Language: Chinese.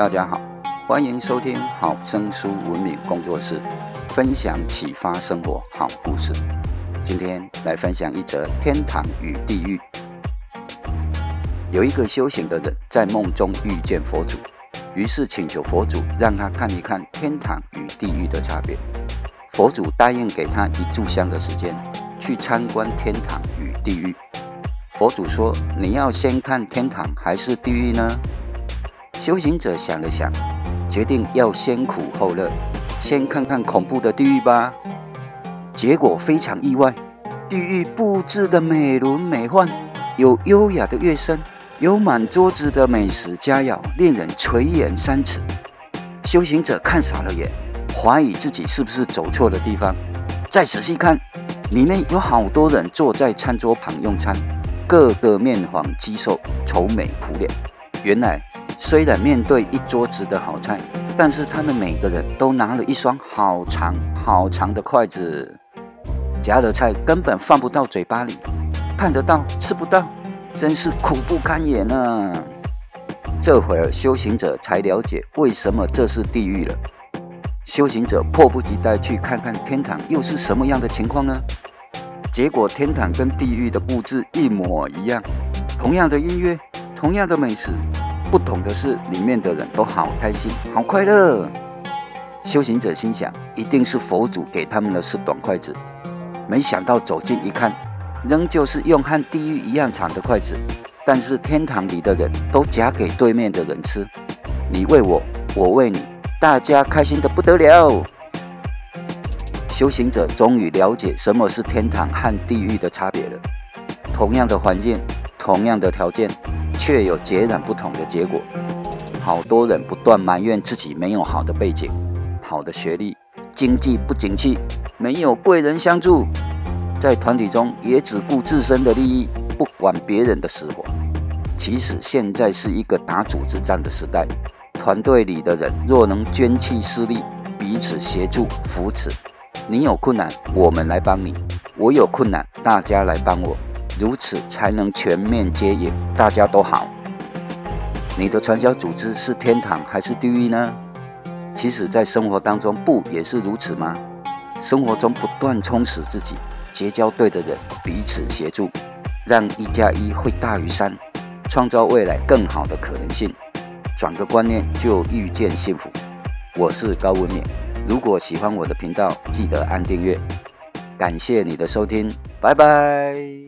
大家好，欢迎收听好声书文明工作室分享启发生活好故事。今天来分享一则天堂与地狱。有一个修行的人在梦中遇见佛祖，于是请求佛祖让他看一看天堂与地狱的差别。佛祖答应给他一炷香的时间，去参观天堂与地狱。佛祖说：“你要先看天堂还是地狱呢？”修行者想了想，决定要先苦后乐，先看看恐怖的地狱吧。结果非常意外，地狱布置的美轮美奂，有优雅的乐声，有满桌子的美食佳肴，令人垂涎三尺。修行者看傻了眼，怀疑自己是不是走错了地方。再仔细看，里面有好多人坐在餐桌旁用餐，个个面黄肌瘦，愁眉苦脸。原来。虽然面对一桌子的好菜，但是他们每个人都拿了一双好长好长的筷子，夹的菜根本放不到嘴巴里，看得到吃不到，真是苦不堪言啊！这会儿修行者才了解为什么这是地狱了。修行者迫不及待去看看天堂又是什么样的情况呢？结果天堂跟地狱的布置一模一样，同样的音乐，同样的美食。不同的是，里面的人都好开心、好快乐。修行者心想，一定是佛祖给他们的是短筷子。没想到走近一看，仍旧是用和地狱一样长的筷子，但是天堂里的人都夹给对面的人吃。你喂我，我喂你，大家开心得不得了。修行者终于了解什么是天堂和地狱的差别了。同样的环境，同样的条件。却有截然不同的结果。好多人不断埋怨自己没有好的背景、好的学历，经济不景气，没有贵人相助，在团体中也只顾自身的利益，不管别人的死活。其实现在是一个打组织战的时代，团队里的人若能捐弃私利，彼此协助扶持，你有困难，我们来帮你；我有困难，大家来帮我。如此才能全面接引，大家都好。你的传销组织是天堂还是地狱呢？其实，在生活当中不也是如此吗？生活中不断充实自己，结交对的人，彼此协助，让一加一会大于三，创造未来更好的可能性。转个观念，就遇见幸福。我是高文勉，如果喜欢我的频道，记得按订阅。感谢你的收听，拜拜。